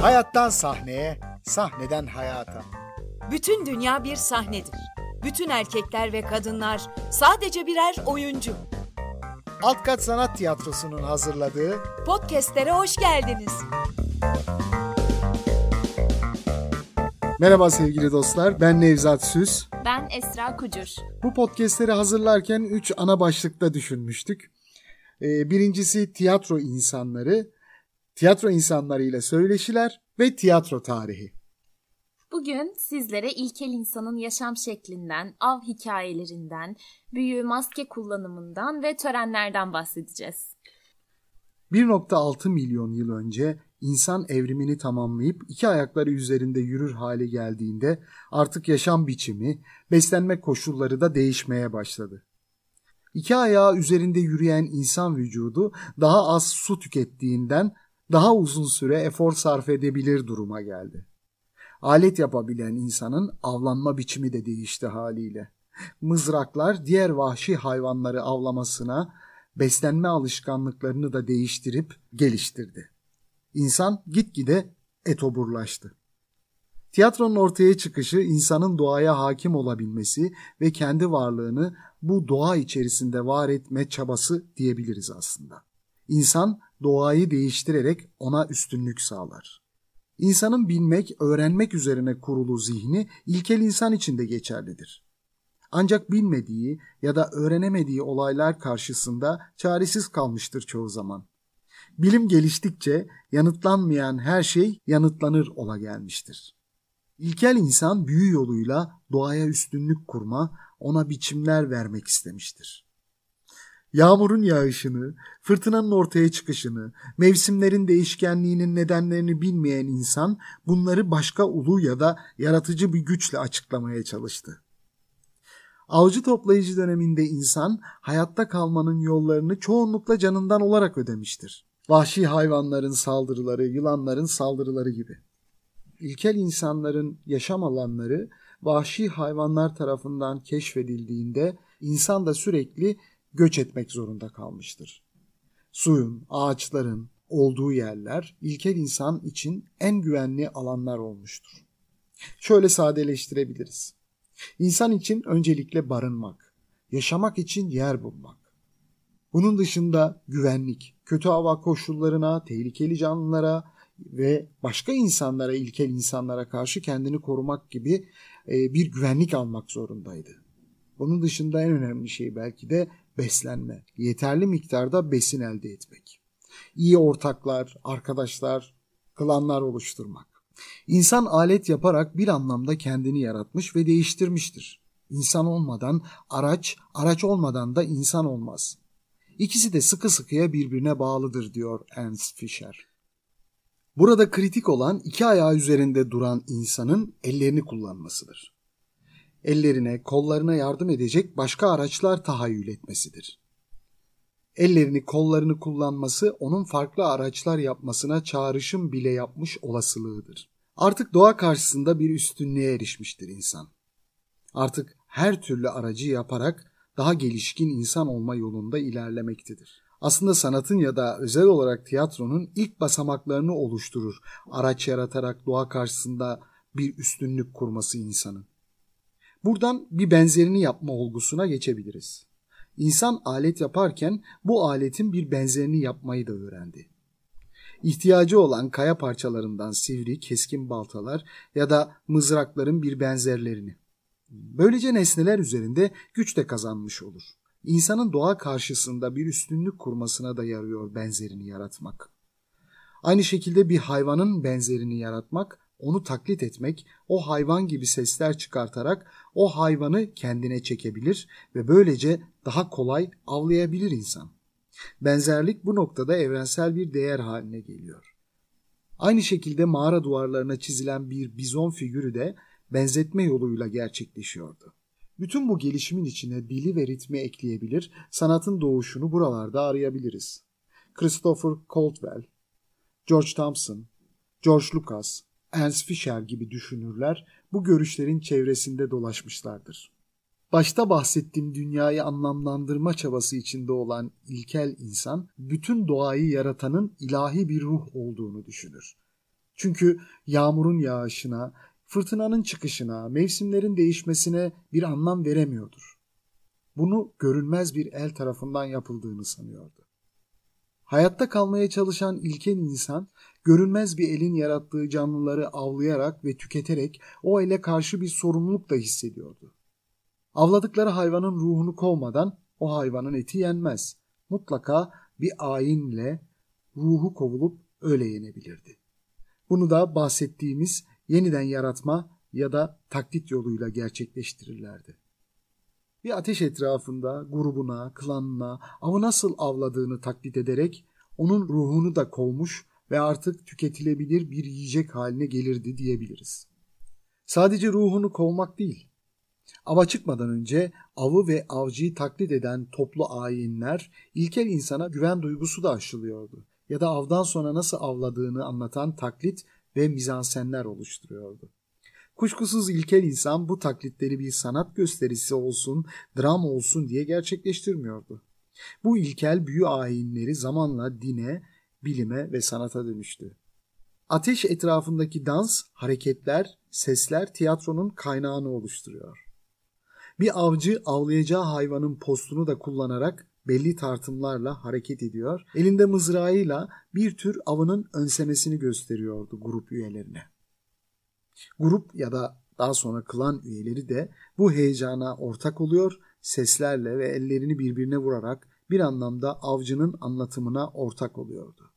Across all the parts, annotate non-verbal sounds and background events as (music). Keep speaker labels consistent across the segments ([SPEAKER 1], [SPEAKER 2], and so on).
[SPEAKER 1] Hayattan sahneye, sahneden hayata.
[SPEAKER 2] Bütün dünya bir sahnedir. Bütün erkekler ve kadınlar sadece birer oyuncu.
[SPEAKER 1] Alt Kat Sanat Tiyatrosu'nun hazırladığı
[SPEAKER 2] Podcast'lere hoş geldiniz.
[SPEAKER 1] Merhaba sevgili dostlar, ben Nevzat Süs.
[SPEAKER 3] Ben Esra Kucur.
[SPEAKER 1] Bu podcastleri hazırlarken üç ana başlıkta düşünmüştük. Ee, birincisi tiyatro insanları, tiyatro insanlarıyla söyleşiler ve tiyatro tarihi.
[SPEAKER 3] Bugün sizlere ilkel insanın yaşam şeklinden, av hikayelerinden, büyü, maske kullanımından ve törenlerden bahsedeceğiz.
[SPEAKER 1] 1.6 milyon yıl önce insan evrimini tamamlayıp iki ayakları üzerinde yürür hale geldiğinde artık yaşam biçimi, beslenme koşulları da değişmeye başladı. İki ayağı üzerinde yürüyen insan vücudu daha az su tükettiğinden daha uzun süre efor sarf edebilir duruma geldi. Alet yapabilen insanın avlanma biçimi de değişti haliyle. Mızraklar diğer vahşi hayvanları avlamasına, beslenme alışkanlıklarını da değiştirip geliştirdi. İnsan gitgide etoburlaştı. Tiyatronun ortaya çıkışı insanın doğaya hakim olabilmesi ve kendi varlığını bu doğa içerisinde var etme çabası diyebiliriz aslında. İnsan doğayı değiştirerek ona üstünlük sağlar. İnsanın bilmek, öğrenmek üzerine kurulu zihni ilkel insan için de geçerlidir. Ancak bilmediği ya da öğrenemediği olaylar karşısında çaresiz kalmıştır çoğu zaman. Bilim geliştikçe yanıtlanmayan her şey yanıtlanır ola gelmiştir. İlkel insan büyü yoluyla doğaya üstünlük kurma, ona biçimler vermek istemiştir. Yağmurun yağışını, fırtınanın ortaya çıkışını, mevsimlerin değişkenliğinin nedenlerini bilmeyen insan bunları başka ulu ya da yaratıcı bir güçle açıklamaya çalıştı. Avcı toplayıcı döneminde insan hayatta kalmanın yollarını çoğunlukla canından olarak ödemiştir. Vahşi hayvanların saldırıları, yılanların saldırıları gibi. İlkel insanların yaşam alanları vahşi hayvanlar tarafından keşfedildiğinde insan da sürekli göç etmek zorunda kalmıştır. Suyun, ağaçların olduğu yerler ilkel insan için en güvenli alanlar olmuştur. Şöyle sadeleştirebiliriz. İnsan için öncelikle barınmak, yaşamak için yer bulmak. Bunun dışında güvenlik, kötü hava koşullarına, tehlikeli canlılara ve başka insanlara, ilkel insanlara karşı kendini korumak gibi bir güvenlik almak zorundaydı. Bunun dışında en önemli şey belki de beslenme. Yeterli miktarda besin elde etmek. İyi ortaklar, arkadaşlar, klanlar oluşturmak. İnsan alet yaparak bir anlamda kendini yaratmış ve değiştirmiştir. İnsan olmadan araç, araç olmadan da insan olmaz. İkisi de sıkı sıkıya birbirine bağlıdır diyor Ernst Fischer. Burada kritik olan iki ayağı üzerinde duran insanın ellerini kullanmasıdır ellerine, kollarına yardım edecek başka araçlar tahayyül etmesidir. Ellerini, kollarını kullanması onun farklı araçlar yapmasına çağrışım bile yapmış olasılığıdır. Artık doğa karşısında bir üstünlüğe erişmiştir insan. Artık her türlü aracı yaparak daha gelişkin insan olma yolunda ilerlemektedir. Aslında sanatın ya da özel olarak tiyatronun ilk basamaklarını oluşturur araç yaratarak doğa karşısında bir üstünlük kurması insanın. Buradan bir benzerini yapma olgusuna geçebiliriz. İnsan alet yaparken bu aletin bir benzerini yapmayı da öğrendi. İhtiyacı olan kaya parçalarından sivri, keskin baltalar ya da mızrakların bir benzerlerini. Böylece nesneler üzerinde güç de kazanmış olur. İnsanın doğa karşısında bir üstünlük kurmasına da yarıyor benzerini yaratmak. Aynı şekilde bir hayvanın benzerini yaratmak onu taklit etmek, o hayvan gibi sesler çıkartarak o hayvanı kendine çekebilir ve böylece daha kolay avlayabilir insan. Benzerlik bu noktada evrensel bir değer haline geliyor. Aynı şekilde mağara duvarlarına çizilen bir bizon figürü de benzetme yoluyla gerçekleşiyordu. Bütün bu gelişimin içine dili ve ritmi ekleyebilir, sanatın doğuşunu buralarda arayabiliriz. Christopher Caldwell, George Thompson, George Lucas, Ernst Fischer gibi düşünürler bu görüşlerin çevresinde dolaşmışlardır. Başta bahsettiğim dünyayı anlamlandırma çabası içinde olan ilkel insan, bütün doğayı yaratanın ilahi bir ruh olduğunu düşünür. Çünkü yağmurun yağışına, fırtınanın çıkışına, mevsimlerin değişmesine bir anlam veremiyordur. Bunu görünmez bir el tarafından yapıldığını sanıyordu. Hayatta kalmaya çalışan ilkel insan, görünmez bir elin yarattığı canlıları avlayarak ve tüketerek o ele karşı bir sorumluluk da hissediyordu. Avladıkları hayvanın ruhunu kovmadan o hayvanın eti yenmez. Mutlaka bir ayinle ruhu kovulup öyle yenebilirdi. Bunu da bahsettiğimiz yeniden yaratma ya da taklit yoluyla gerçekleştirirlerdi. Bir ateş etrafında grubuna, klanına, avı nasıl avladığını taklit ederek onun ruhunu da kovmuş ve artık tüketilebilir bir yiyecek haline gelirdi diyebiliriz. Sadece ruhunu kovmak değil, Ava çıkmadan önce avı ve avcıyı taklit eden toplu ayinler ilkel insana güven duygusu da aşılıyordu. Ya da avdan sonra nasıl avladığını anlatan taklit ve mizansenler oluşturuyordu. Kuşkusuz ilkel insan bu taklitleri bir sanat gösterisi olsun, dram olsun diye gerçekleştirmiyordu. Bu ilkel büyü ayinleri zamanla dine, bilime ve sanata dönüştü. Ateş etrafındaki dans, hareketler, sesler tiyatronun kaynağını oluşturuyor. Bir avcı avlayacağı hayvanın postunu da kullanarak belli tartımlarla hareket ediyor. Elinde mızrağıyla bir tür avının önsemesini gösteriyordu grup üyelerine. Grup ya da daha sonra klan üyeleri de bu heyecana ortak oluyor, seslerle ve ellerini birbirine vurarak bir anlamda avcının anlatımına ortak oluyordu.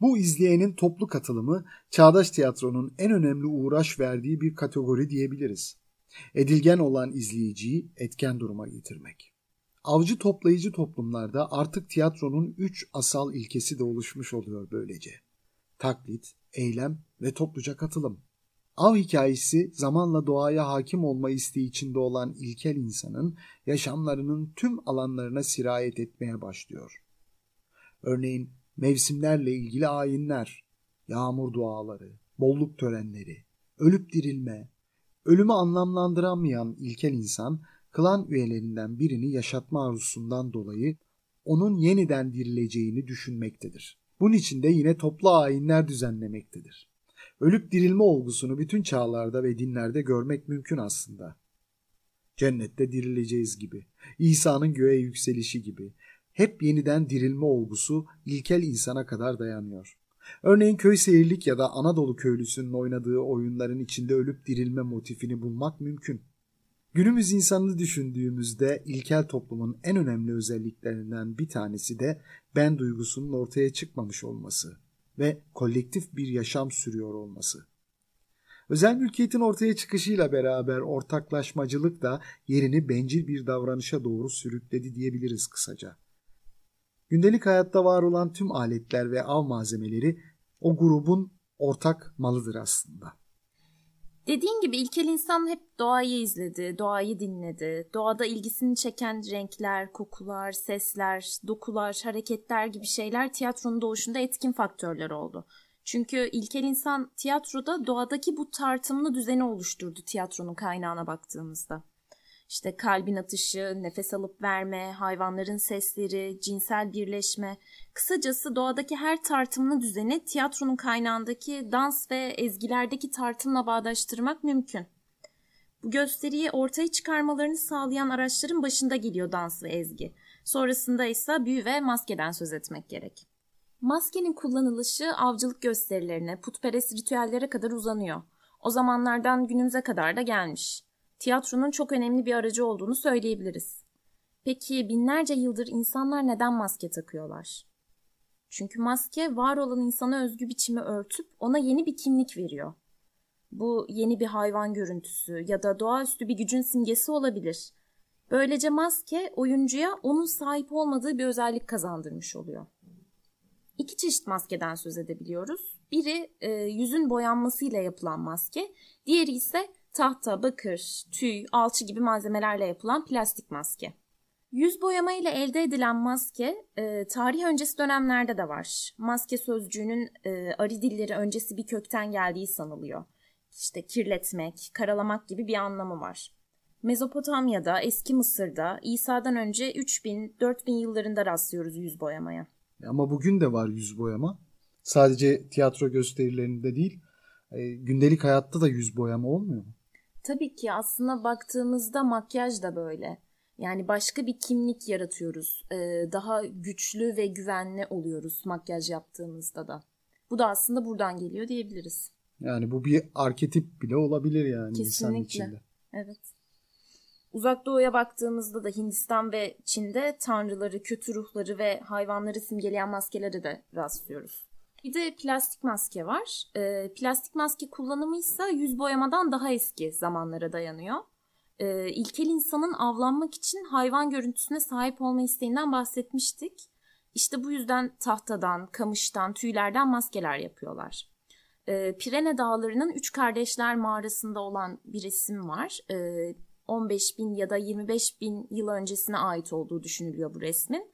[SPEAKER 1] Bu izleyenin toplu katılımı çağdaş tiyatronun en önemli uğraş verdiği bir kategori diyebiliriz edilgen olan izleyiciyi etken duruma getirmek. Avcı toplayıcı toplumlarda artık tiyatronun üç asal ilkesi de oluşmuş oluyor böylece. Taklit, eylem ve topluca katılım. Av hikayesi zamanla doğaya hakim olma isteği içinde olan ilkel insanın yaşamlarının tüm alanlarına sirayet etmeye başlıyor. Örneğin mevsimlerle ilgili ayinler, yağmur duaları, bolluk törenleri, ölüp dirilme, Ölümü anlamlandıramayan ilkel insan, klan üyelerinden birini yaşatma arzusundan dolayı onun yeniden dirileceğini düşünmektedir. Bunun için de yine toplu ayinler düzenlemektedir. Ölüp dirilme olgusunu bütün çağlarda ve dinlerde görmek mümkün aslında. Cennette dirileceğiz gibi, İsa'nın göğe yükselişi gibi, hep yeniden dirilme olgusu ilkel insana kadar dayanıyor. Örneğin köy seyirlik ya da Anadolu köylüsünün oynadığı oyunların içinde ölüp dirilme motifini bulmak mümkün. Günümüz insanını düşündüğümüzde ilkel toplumun en önemli özelliklerinden bir tanesi de ben duygusunun ortaya çıkmamış olması ve kolektif bir yaşam sürüyor olması. Özel mülkiyetin ortaya çıkışıyla beraber ortaklaşmacılık da yerini bencil bir davranışa doğru sürükledi diyebiliriz kısaca. Gündelik hayatta var olan tüm aletler ve av malzemeleri o grubun ortak malıdır aslında.
[SPEAKER 3] Dediğin gibi ilkel insan hep doğayı izledi, doğayı dinledi. Doğada ilgisini çeken renkler, kokular, sesler, dokular, hareketler gibi şeyler tiyatronun doğuşunda etkin faktörler oldu. Çünkü ilkel insan tiyatroda doğadaki bu tartımlı düzeni oluşturdu tiyatronun kaynağına baktığımızda. İşte kalbin atışı, nefes alıp verme, hayvanların sesleri, cinsel birleşme, kısacası doğadaki her tartımlı düzeni tiyatronun kaynağındaki dans ve ezgilerdeki tartımla bağdaştırmak mümkün. Bu gösteriyi ortaya çıkarmalarını sağlayan araçların başında geliyor dans ve ezgi. Sonrasında ise büyü ve maskeden söz etmek gerek. Maskenin kullanılışı avcılık gösterilerine, putperest ritüellere kadar uzanıyor. O zamanlardan günümüze kadar da gelmiş tiyatronun çok önemli bir aracı olduğunu söyleyebiliriz. Peki binlerce yıldır insanlar neden maske takıyorlar? Çünkü maske var olan insana özgü biçimi örtüp ona yeni bir kimlik veriyor. Bu yeni bir hayvan görüntüsü ya da doğaüstü bir gücün simgesi olabilir. Böylece maske oyuncuya onun sahip olmadığı bir özellik kazandırmış oluyor. İki çeşit maskeden söz edebiliyoruz. Biri e, yüzün boyanmasıyla yapılan maske, diğeri ise tahta, bakır, tüy, alçı gibi malzemelerle yapılan plastik maske. Yüz boyama ile elde edilen maske e, tarih öncesi dönemlerde de var. Maske sözcüğünün e, ari dilleri öncesi bir kökten geldiği sanılıyor. İşte kirletmek, karalamak gibi bir anlamı var. Mezopotamya'da, eski Mısır'da İsa'dan önce 3000-4000 yıllarında rastlıyoruz yüz boyamaya.
[SPEAKER 1] Ama bugün de var yüz boyama. Sadece tiyatro gösterilerinde değil, e, gündelik hayatta da yüz boyama olmuyor mu?
[SPEAKER 3] Tabii ki aslında baktığımızda makyaj da böyle. Yani başka bir kimlik yaratıyoruz. Ee, daha güçlü ve güvenli oluyoruz makyaj yaptığımızda da. Bu da aslında buradan geliyor diyebiliriz.
[SPEAKER 1] Yani bu bir arketip bile olabilir yani
[SPEAKER 3] Kesinlikle.
[SPEAKER 1] insan içinde.
[SPEAKER 3] Evet. Uzak Doğu'ya baktığımızda da Hindistan ve Çin'de tanrıları, kötü ruhları ve hayvanları simgeleyen maskeleri de rastlıyoruz. Bir de plastik maske var. Ee, plastik maske kullanımı ise yüz boyamadan daha eski zamanlara dayanıyor. Ee, ilkel insanın avlanmak için hayvan görüntüsüne sahip olma isteğinden bahsetmiştik. İşte bu yüzden tahtadan, kamıştan, tüylerden maskeler yapıyorlar. Ee, Pirene Dağları'nın Üç Kardeşler Mağarası'nda olan bir resim var. Ee, 15 bin ya da 25 bin yıl öncesine ait olduğu düşünülüyor bu resmin.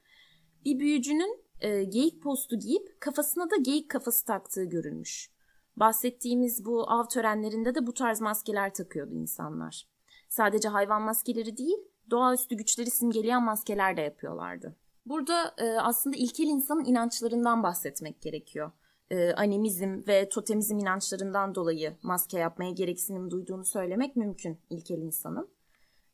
[SPEAKER 3] Bir büyücünün e, geyik postu giyip kafasına da geyik kafası taktığı görülmüş. Bahsettiğimiz bu av törenlerinde de bu tarz maskeler takıyordu insanlar. Sadece hayvan maskeleri değil, doğaüstü güçleri simgeleyen maskeler de yapıyorlardı. Burada e, aslında ilkel insanın inançlarından bahsetmek gerekiyor. E, animizm ve totemizm inançlarından dolayı maske yapmaya gereksinim duyduğunu söylemek mümkün ilkel insanın.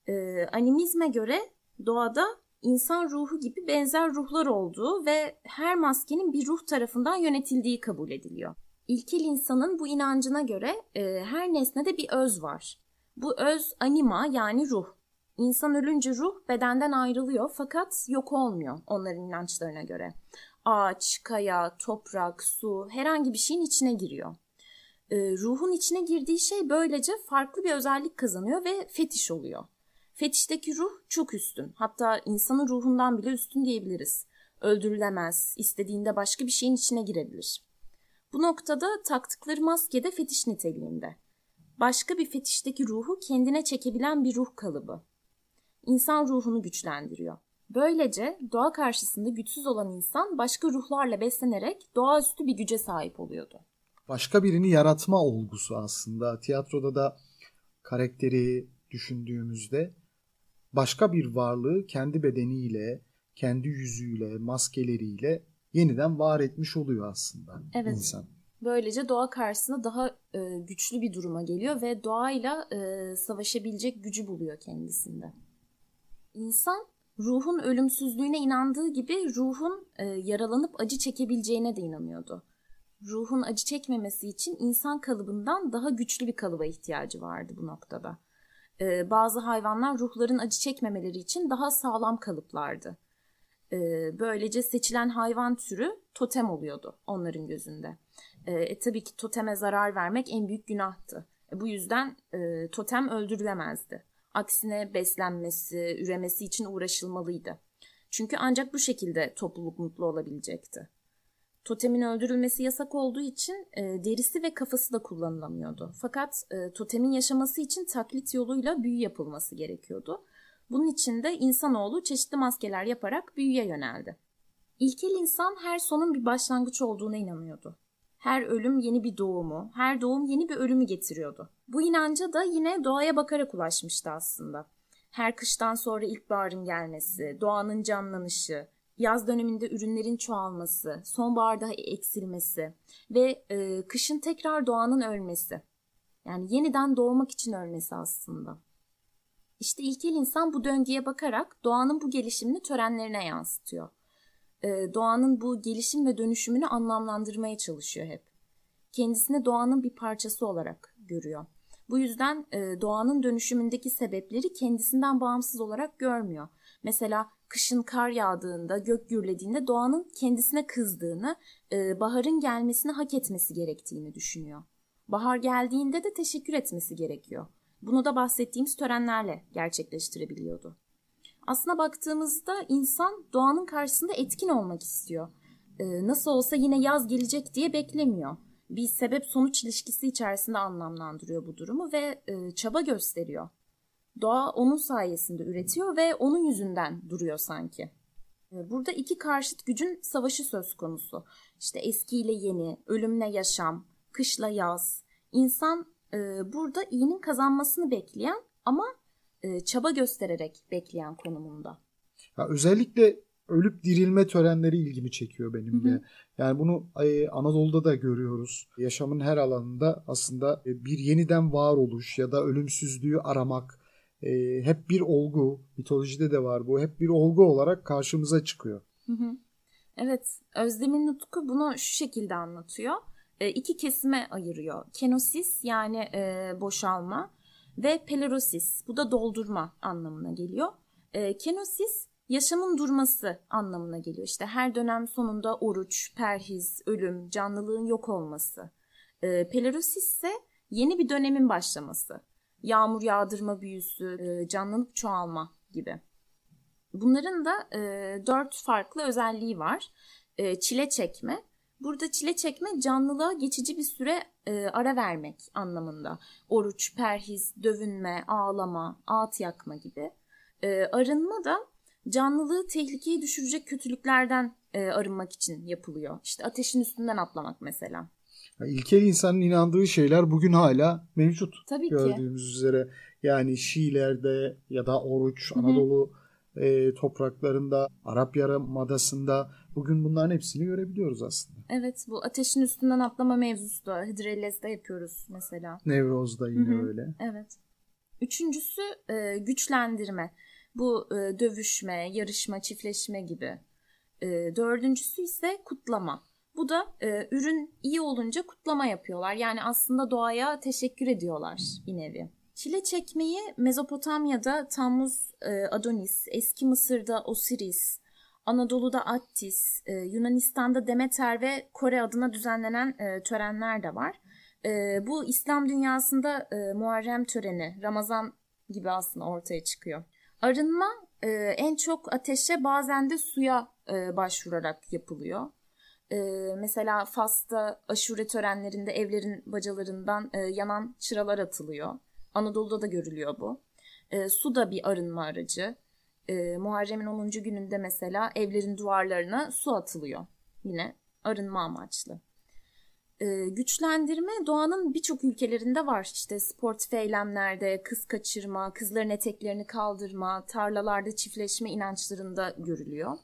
[SPEAKER 3] E, animizme göre doğada insan ruhu gibi benzer ruhlar olduğu ve her maskenin bir ruh tarafından yönetildiği kabul ediliyor. İlkel insanın bu inancına göre e, her nesnede bir öz var. Bu öz anima yani ruh. İnsan ölünce ruh bedenden ayrılıyor fakat yok olmuyor onların inançlarına göre. Ağaç, kaya, toprak, su herhangi bir şeyin içine giriyor. E, ruhun içine girdiği şey böylece farklı bir özellik kazanıyor ve fetiş oluyor. Fetişteki ruh çok üstün. Hatta insanın ruhundan bile üstün diyebiliriz. Öldürülemez, istediğinde başka bir şeyin içine girebilir. Bu noktada taktıkları maske de fetiş niteliğinde. Başka bir fetişteki ruhu kendine çekebilen bir ruh kalıbı. İnsan ruhunu güçlendiriyor. Böylece doğa karşısında güçsüz olan insan başka ruhlarla beslenerek doğaüstü bir güce sahip oluyordu.
[SPEAKER 1] Başka birini yaratma olgusu aslında. Tiyatroda da karakteri düşündüğümüzde başka bir varlığı kendi bedeniyle, kendi yüzüyle, maskeleriyle yeniden var etmiş oluyor aslında
[SPEAKER 3] Evet.
[SPEAKER 1] insan.
[SPEAKER 3] Böylece doğa karşısında daha e, güçlü bir duruma geliyor ve doğayla e, savaşabilecek gücü buluyor kendisinde. İnsan ruhun ölümsüzlüğüne inandığı gibi ruhun e, yaralanıp acı çekebileceğine de inanıyordu. Ruhun acı çekmemesi için insan kalıbından daha güçlü bir kalıba ihtiyacı vardı bu noktada. E, bazı hayvanlar ruhların acı çekmemeleri için daha sağlam kalıplardı. E, böylece seçilen hayvan türü totem oluyordu onların gözünde. E, e, tabii ki toteme zarar vermek en büyük günahtı. E, bu yüzden e, totem öldürülemezdi. Aksine beslenmesi, üremesi için uğraşılmalıydı. Çünkü ancak bu şekilde topluluk mutlu olabilecekti. Totemin öldürülmesi yasak olduğu için e, derisi ve kafası da kullanılamıyordu. Fakat e, totemin yaşaması için taklit yoluyla büyü yapılması gerekiyordu. Bunun için de insanoğlu çeşitli maskeler yaparak büyüye yöneldi. İlkel insan her sonun bir başlangıç olduğuna inanıyordu. Her ölüm yeni bir doğumu, her doğum yeni bir ölümü getiriyordu. Bu inanca da yine doğaya bakarak ulaşmıştı aslında. Her kıştan sonra ilkbaharın gelmesi, doğanın canlanışı, yaz döneminde ürünlerin çoğalması, sonbaharda eksilmesi ve e, kışın tekrar doğanın ölmesi. Yani yeniden doğmak için ölmesi aslında. İşte ilkel insan bu döngüye bakarak doğanın bu gelişimini törenlerine yansıtıyor. Ee, doğanın bu gelişim ve dönüşümünü anlamlandırmaya çalışıyor hep. Kendisini doğanın bir parçası olarak görüyor. Bu yüzden e, doğanın dönüşümündeki sebepleri kendisinden bağımsız olarak görmüyor. Mesela kışın kar yağdığında, gök gürlediğinde doğanın kendisine kızdığını, e, baharın gelmesini hak etmesi gerektiğini düşünüyor. Bahar geldiğinde de teşekkür etmesi gerekiyor. Bunu da bahsettiğimiz törenlerle gerçekleştirebiliyordu. Aslına baktığımızda insan doğanın karşısında etkin olmak istiyor. Ee, nasıl olsa yine yaz gelecek diye beklemiyor. Bir sebep sonuç ilişkisi içerisinde anlamlandırıyor bu durumu ve e, çaba gösteriyor. Doğa onun sayesinde üretiyor ve onun yüzünden duruyor sanki. Ee, Burada iki karşıt gücün savaşı söz konusu. İşte eskiyle yeni, ölümle yaşam, kışla yaz. İnsan e, burada iyinin kazanmasını bekleyen ama e, çaba göstererek bekleyen konumunda.
[SPEAKER 1] Ya özellikle ölüp dirilme törenleri ilgimi çekiyor benim de. Hı hı. Yani bunu Anadolu'da da görüyoruz. Yaşamın her alanında aslında e, bir yeniden varoluş ya da ölümsüzlüğü aramak e, hep bir olgu. Mitolojide de var bu. Hep bir olgu olarak karşımıza çıkıyor.
[SPEAKER 3] Evet, Özdemir Nutku bunu şu şekilde anlatıyor. E, iki kesime ayırıyor. Kenosis yani e, boşalma ve pelerosis bu da doldurma anlamına geliyor. E, kenosis yaşamın durması anlamına geliyor. İşte her dönem sonunda oruç, perhiz, ölüm, canlılığın yok olması. E, pelerosis ise yeni bir dönemin başlaması. Yağmur yağdırma büyüsü, e, canlılık çoğalma gibi. Bunların da e, dört farklı özelliği var. E, çile çekme. Burada çile çekme canlılığa geçici bir süre e, ara vermek anlamında. Oruç, perhiz, dövünme, ağlama, ağıt yakma gibi. Arınma da canlılığı tehlikeye düşürecek kötülüklerden arınmak için yapılıyor. İşte ateşin üstünden atlamak mesela.
[SPEAKER 1] İlkel insanın inandığı şeyler bugün hala mevcut. Tabii gördüğümüz ki. üzere. Yani Şiiler'de ya da oruç, Anadolu Hı-hı e, topraklarında, Arap Yarımadası'nda bugün bunların hepsini görebiliyoruz aslında.
[SPEAKER 3] Evet bu ateşin üstünden atlama mevzusu da Hıdrellez'de yapıyoruz mesela.
[SPEAKER 1] Nevroz'da yine Hı-hı. öyle.
[SPEAKER 3] Evet. Üçüncüsü e, güçlendirme. Bu e, dövüşme, yarışma, çiftleşme gibi. E, dördüncüsü ise kutlama. Bu da e, ürün iyi olunca kutlama yapıyorlar. Yani aslında doğaya teşekkür ediyorlar bir nevi. Çile çekmeyi Mezopotamya'da Tammuz e, Adonis, eski Mısır'da Osiris, Anadolu'da Attis, e, Yunanistan'da Demeter ve Kore adına düzenlenen e, törenler de var. Bu İslam dünyasında Muharrem töreni, Ramazan gibi aslında ortaya çıkıyor. Arınma en çok ateşe bazen de suya başvurarak yapılıyor. Mesela Fas'ta aşure törenlerinde evlerin bacalarından yanan çıralar atılıyor. Anadolu'da da görülüyor bu. Su da bir arınma aracı. E, Muharrem'in 10. gününde mesela evlerin duvarlarına su atılıyor. Yine arınma amaçlı. Güçlendirme doğanın birçok ülkelerinde var. İşte sportif eylemlerde kız kaçırma, kızların eteklerini kaldırma, tarlalarda çiftleşme inançlarında görülüyor.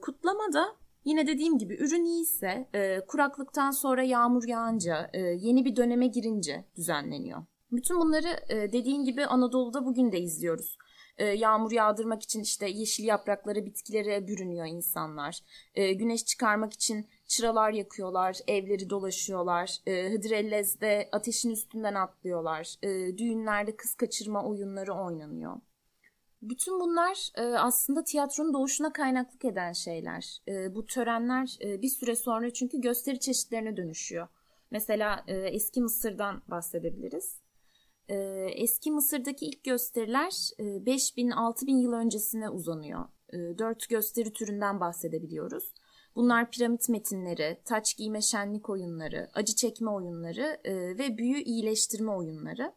[SPEAKER 3] Kutlama da yine dediğim gibi ürün iyiyse e, kuraklıktan sonra yağmur yağınca, e, yeni bir döneme girince düzenleniyor. Bütün bunları e, dediğin gibi Anadolu'da bugün de izliyoruz. E, yağmur yağdırmak için işte yeşil yaprakları bitkilere bürünüyor insanlar. E, güneş çıkarmak için çıralar yakıyorlar, evleri dolaşıyorlar. Hıdrellez'de ateşin üstünden atlıyorlar. Düğünlerde kız kaçırma oyunları oynanıyor. Bütün bunlar aslında tiyatronun doğuşuna kaynaklık eden şeyler. Bu törenler bir süre sonra çünkü gösteri çeşitlerine dönüşüyor. Mesela eski Mısır'dan bahsedebiliriz. Eski Mısır'daki ilk gösteriler 5000-6000 e, yıl öncesine uzanıyor. Dört gösteri türünden bahsedebiliyoruz. Bunlar piramit metinleri, taç giyme şenlik oyunları, acı çekme oyunları e, ve büyü iyileştirme oyunları.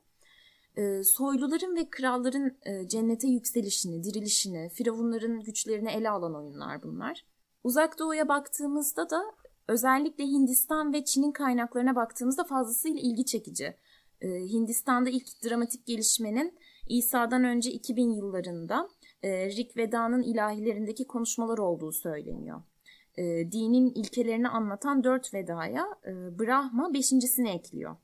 [SPEAKER 3] Ee, soyluların ve kralların e, cennete yükselişini, dirilişini, firavunların güçlerini ele alan oyunlar bunlar. Uzak Doğu'ya baktığımızda da özellikle Hindistan ve Çin'in kaynaklarına baktığımızda fazlasıyla ilgi çekici. Ee, Hindistan'da ilk dramatik gelişmenin İsa'dan önce 2000 yıllarında e, Rig Veda'nın ilahilerindeki konuşmalar olduğu söyleniyor. E, dinin ilkelerini anlatan dört vedaya e, Brahma beşincisini ekliyor.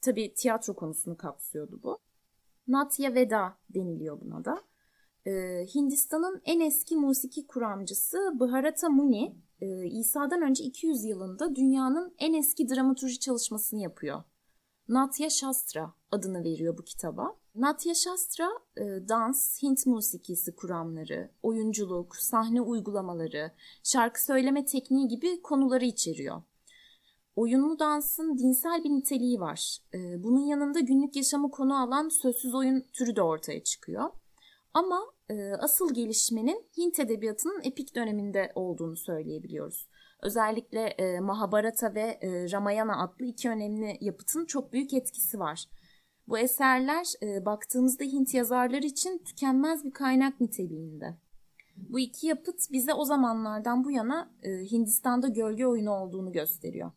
[SPEAKER 3] Tabi tiyatro konusunu kapsıyordu bu. Natya Veda deniliyor buna da. Hindistan'ın en eski musiki kuramcısı Bharata Muni İsa'dan önce 200 yılında dünyanın en eski dramaturji çalışmasını yapıyor. Natya Shastra adını veriyor bu kitaba. Natya Shastra e, dans, Hint musikisi kuramları, oyunculuk, sahne uygulamaları, şarkı söyleme tekniği gibi konuları içeriyor. Oyunlu dansın dinsel bir niteliği var. E, bunun yanında günlük yaşamı konu alan sözsüz oyun türü de ortaya çıkıyor. Ama e, asıl gelişmenin Hint edebiyatının epik döneminde olduğunu söyleyebiliyoruz. Özellikle e, Mahabharata ve e, Ramayana adlı iki önemli yapıtın çok büyük etkisi var. Bu eserler baktığımızda Hint yazarları için tükenmez bir kaynak niteliğinde. Bu iki yapıt bize o zamanlardan bu yana Hindistan'da gölge oyunu olduğunu gösteriyor.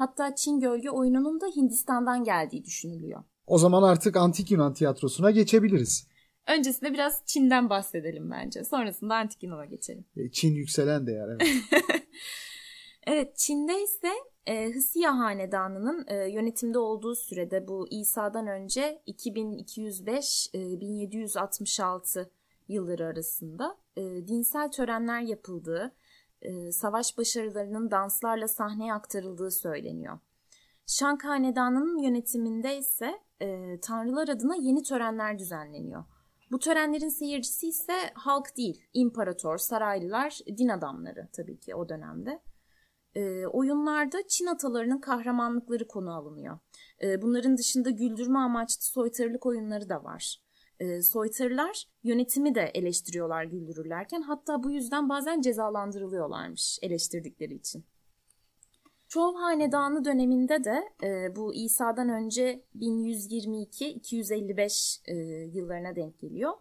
[SPEAKER 3] Hatta Çin gölge oyununun da Hindistan'dan geldiği düşünülüyor.
[SPEAKER 1] O zaman artık antik Yunan tiyatrosuna geçebiliriz.
[SPEAKER 3] Öncesinde biraz Çin'den bahsedelim bence. Sonrasında antik Yunan'a geçelim.
[SPEAKER 1] E, Çin yükselen değer evet. (laughs)
[SPEAKER 3] evet Çin'de ise e, Hısıya Hanedanı'nın e, yönetimde olduğu sürede bu İsa'dan önce 2205-1766 e, yılları arasında e, dinsel törenler yapıldığı, e, savaş başarılarının danslarla sahneye aktarıldığı söyleniyor. Şank Hanedanı'nın yönetiminde ise e, tanrılar adına yeni törenler düzenleniyor. Bu törenlerin seyircisi ise halk değil, imparator, saraylılar, din adamları tabii ki o dönemde. E, oyunlarda Çin atalarının kahramanlıkları konu alınıyor. E, bunların dışında güldürme amaçlı soytarılık oyunları da var. E, soytarılar yönetimi de eleştiriyorlar güldürürlerken hatta bu yüzden bazen cezalandırılıyorlarmış eleştirdikleri için. Çov Hanedanı döneminde de e, bu İsa'dan önce 1122-255 e, yıllarına denk geliyor.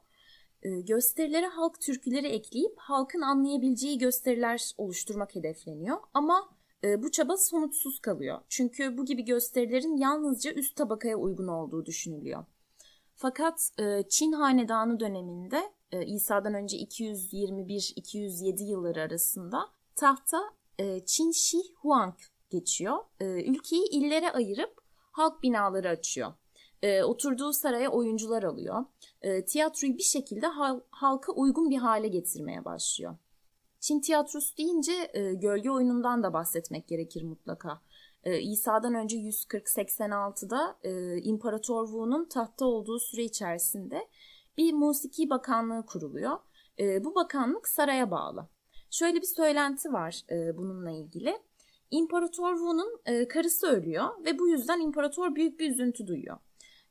[SPEAKER 3] E, gösterilere halk türküleri ekleyip halkın anlayabileceği gösteriler oluşturmak hedefleniyor. Ama bu çaba sonuçsuz kalıyor. Çünkü bu gibi gösterilerin yalnızca üst tabakaya uygun olduğu düşünülüyor. Fakat e, Çin Hanedanı döneminde e, İsa'dan önce 221-207 yılları arasında tahta e, Çin Shi Huang geçiyor. E, ülkeyi illere ayırıp halk binaları açıyor. E, oturduğu saraya oyuncular alıyor. E, tiyatroyu bir şekilde hal, halka uygun bir hale getirmeye başlıyor. Çin tiyatrosu deyince e, gölge oyunundan da bahsetmek gerekir mutlaka. E, İsa'dan önce 140-86'da e, İmparator Wu'nun tahtta olduğu süre içerisinde bir musiki bakanlığı kuruluyor. E, bu bakanlık saraya bağlı. Şöyle bir söylenti var e, bununla ilgili. İmparator Wu'nun karısı ölüyor ve bu yüzden imparator büyük bir üzüntü duyuyor.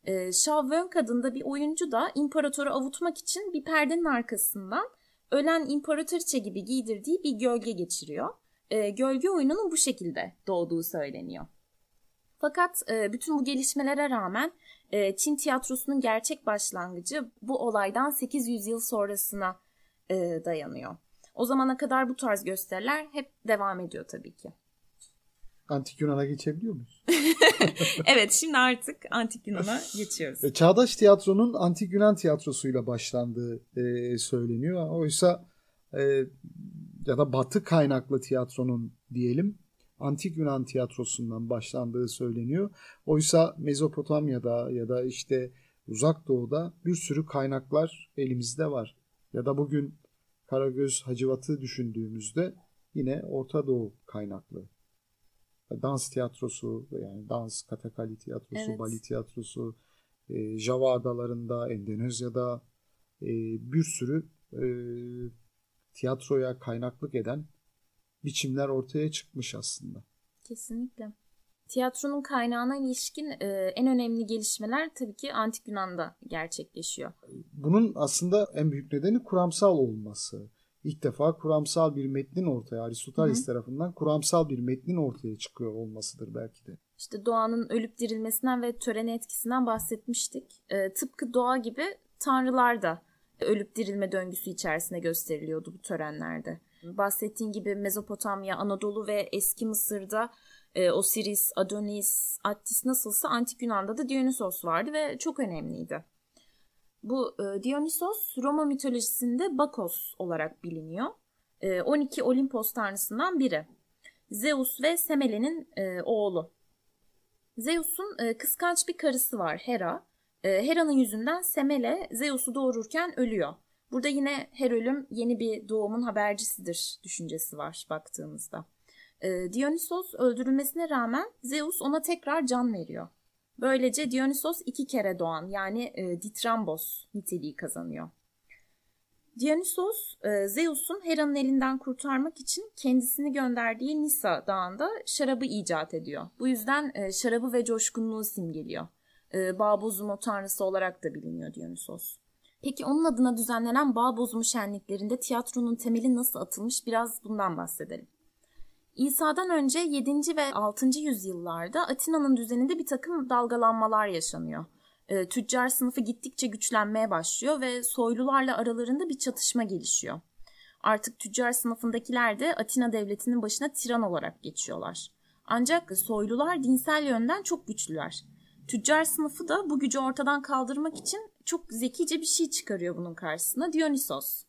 [SPEAKER 3] E, Shao Wen adında bir oyuncu da imparatoru avutmak için bir perdenin arkasından ölen imparatoriçe gibi giydirdiği bir gölge geçiriyor. E, gölge oyununun bu şekilde doğduğu söyleniyor. Fakat e, bütün bu gelişmelere rağmen e, Çin tiyatrosunun gerçek başlangıcı bu olaydan 800 yıl sonrasına e, dayanıyor. O zamana kadar bu tarz gösteriler hep devam ediyor tabii ki.
[SPEAKER 1] Antik Yunan'a geçebiliyor muyuz? (laughs)
[SPEAKER 3] evet şimdi artık Antik Yunan'a geçiyoruz.
[SPEAKER 1] E, çağdaş tiyatronun Antik Yunan tiyatrosuyla başlandığı e, söyleniyor. Oysa e, ya da Batı kaynaklı tiyatronun diyelim Antik Yunan tiyatrosundan başlandığı söyleniyor. Oysa Mezopotamya'da ya da işte Uzak Doğu'da bir sürü kaynaklar elimizde var. Ya da bugün Karagöz Hacivat'ı düşündüğümüzde yine Orta Doğu kaynaklı dans tiyatrosu yani dans katakali tiyatrosu, evet. bali tiyatrosu, e, Java adalarında, Endonezya'da e, bir sürü e, tiyatroya kaynaklık eden biçimler ortaya çıkmış aslında.
[SPEAKER 3] Kesinlikle. Tiyatronun kaynağına ilişkin e, en önemli gelişmeler tabii ki Antik Yunan'da gerçekleşiyor.
[SPEAKER 1] Bunun aslında en büyük nedeni kuramsal olması ilk defa kuramsal bir metnin ortaya Aristoteles tarafından kuramsal bir metnin ortaya çıkıyor olmasıdır belki de.
[SPEAKER 3] İşte doğanın ölüp dirilmesinden ve töreni etkisinden bahsetmiştik. E, tıpkı doğa gibi tanrılar da ölüp dirilme döngüsü içerisinde gösteriliyordu bu törenlerde. Bahsettiğin gibi Mezopotamya, Anadolu ve eski Mısır'da e, Osiris, Adonis, Attis nasılsa Antik Yunan'da da Dionysos vardı ve çok önemliydi. Bu e, Dionysos Roma mitolojisinde Bakos olarak biliniyor. E, 12 Olimpos tanrısından biri. Zeus ve Semele'nin e, oğlu. Zeus'un e, kıskanç bir karısı var Hera. E, Hera'nın yüzünden Semele Zeus'u doğururken ölüyor. Burada yine her ölüm yeni bir doğumun habercisidir düşüncesi var baktığımızda. E, Dionysos öldürülmesine rağmen Zeus ona tekrar can veriyor. Böylece Dionysos iki kere doğan yani e, Ditrambos niteliği kazanıyor. Dionysos, e, Zeus'un Hera'nın elinden kurtarmak için kendisini gönderdiği Nisa dağında şarabı icat ediyor. Bu yüzden e, şarabı ve coşkunluğu simgeliyor. E, bağ bozumu tanrısı olarak da biliniyor Dionysos. Peki onun adına düzenlenen bağ bozumu şenliklerinde tiyatronun temeli nasıl atılmış biraz bundan bahsedelim. İsa'dan önce 7. ve 6. yüzyıllarda Atina'nın düzeninde bir takım dalgalanmalar yaşanıyor. E, tüccar sınıfı gittikçe güçlenmeye başlıyor ve soylularla aralarında bir çatışma gelişiyor. Artık tüccar sınıfındakiler de Atina devletinin başına tiran olarak geçiyorlar. Ancak soylular dinsel yönden çok güçlüler. Tüccar sınıfı da bu gücü ortadan kaldırmak için çok zekice bir şey çıkarıyor bunun karşısına. Dionysos.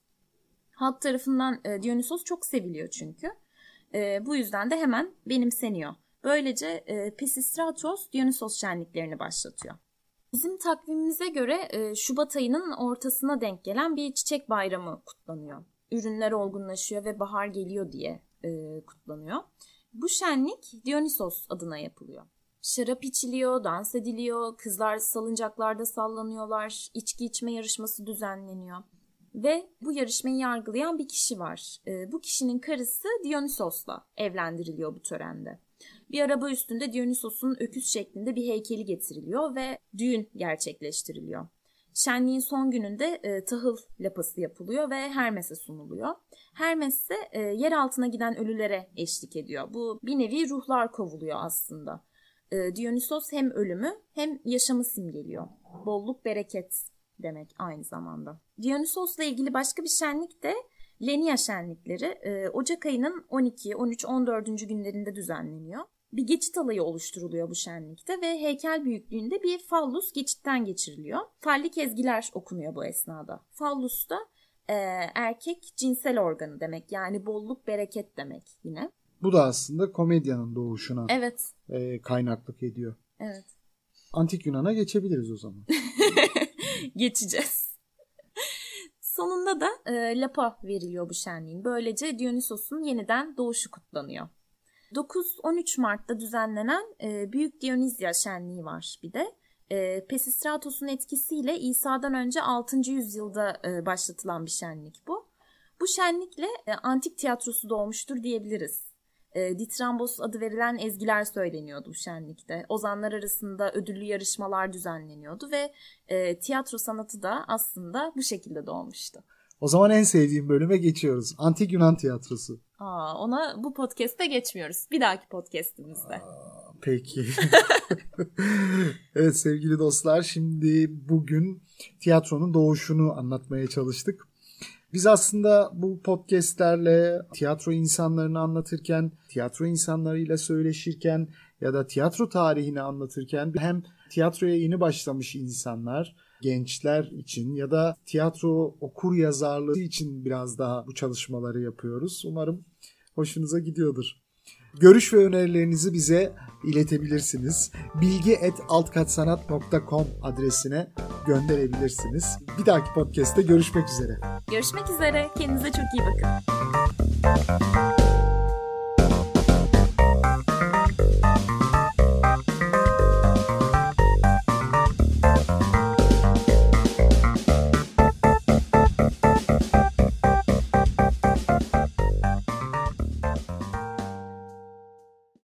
[SPEAKER 3] Halk tarafından e, Dionysos çok seviliyor çünkü. E, bu yüzden de hemen benimseniyor. Böylece e, Pisistratos Dionysos şenliklerini başlatıyor. Bizim takvimimize göre e, Şubat ayının ortasına denk gelen bir çiçek bayramı kutlanıyor. Ürünler olgunlaşıyor ve bahar geliyor diye kutlanıyor. Bu şenlik Dionysos adına yapılıyor. Şarap içiliyor, dans ediliyor, kızlar salıncaklarda sallanıyorlar, içki içme yarışması düzenleniyor. Ve bu yarışmayı yargılayan bir kişi var. E, bu kişinin karısı Dionysos'la evlendiriliyor bu törende. Bir araba üstünde Dionysos'un öküz şeklinde bir heykeli getiriliyor ve düğün gerçekleştiriliyor. Şenliğin son gününde e, tahıl lapası yapılıyor ve Hermes'e sunuluyor. Hermes ise e, yer altına giden ölülere eşlik ediyor. Bu bir nevi ruhlar kovuluyor aslında. E, Dionysos hem ölümü hem yaşamı simgeliyor. Bolluk bereket demek aynı zamanda. Dionysos'la ilgili başka bir şenlik de Lenia şenlikleri e, Ocak ayının 12, 13, 14. günlerinde düzenleniyor. Bir geçit alayı oluşturuluyor bu şenlikte ve heykel büyüklüğünde bir fallus geçitten geçiriliyor. Fallik ezgiler okunuyor bu esnada. Fallus da e, erkek cinsel organı demek yani bolluk bereket demek yine.
[SPEAKER 1] Bu da aslında komedyanın doğuşuna
[SPEAKER 3] evet.
[SPEAKER 1] e, kaynaklık ediyor.
[SPEAKER 3] Evet.
[SPEAKER 1] Antik Yunan'a geçebiliriz o zaman. (laughs)
[SPEAKER 3] Geçeceğiz. Sonunda da e, lapa veriliyor bu şenliğin. Böylece Dionysos'un yeniden doğuşu kutlanıyor. 9-13 Mart'ta düzenlenen e, Büyük Dionizya şenliği var bir de. E, Pesistratos'un etkisiyle İsa'dan önce 6. yüzyılda e, başlatılan bir şenlik bu. Bu şenlikle e, antik tiyatrosu doğmuştur diyebiliriz. E, Ditrambos adı verilen ezgiler söyleniyordu şenlikte. Ozanlar arasında ödüllü yarışmalar düzenleniyordu ve e, tiyatro sanatı da aslında bu şekilde doğmuştu.
[SPEAKER 1] O zaman en sevdiğim bölüme geçiyoruz. Antik Yunan tiyatrosu.
[SPEAKER 3] Aa, ona bu podcast'te geçmiyoruz. Bir dahaki podcast'imizde.
[SPEAKER 1] Aa, peki. (laughs) evet sevgili dostlar şimdi bugün tiyatronun doğuşunu anlatmaya çalıştık. Biz aslında bu podcastlerle tiyatro insanlarını anlatırken, tiyatro insanlarıyla söyleşirken ya da tiyatro tarihini anlatırken hem tiyatroya yeni başlamış insanlar, gençler için ya da tiyatro okur yazarlığı için biraz daha bu çalışmaları yapıyoruz. Umarım hoşunuza gidiyordur. Görüş ve önerilerinizi bize iletebilirsiniz. bilgi.altkatsanat.com adresine gönderebilirsiniz. Bir dahaki podcast'te görüşmek üzere.
[SPEAKER 3] Görüşmek üzere. Kendinize çok iyi bakın.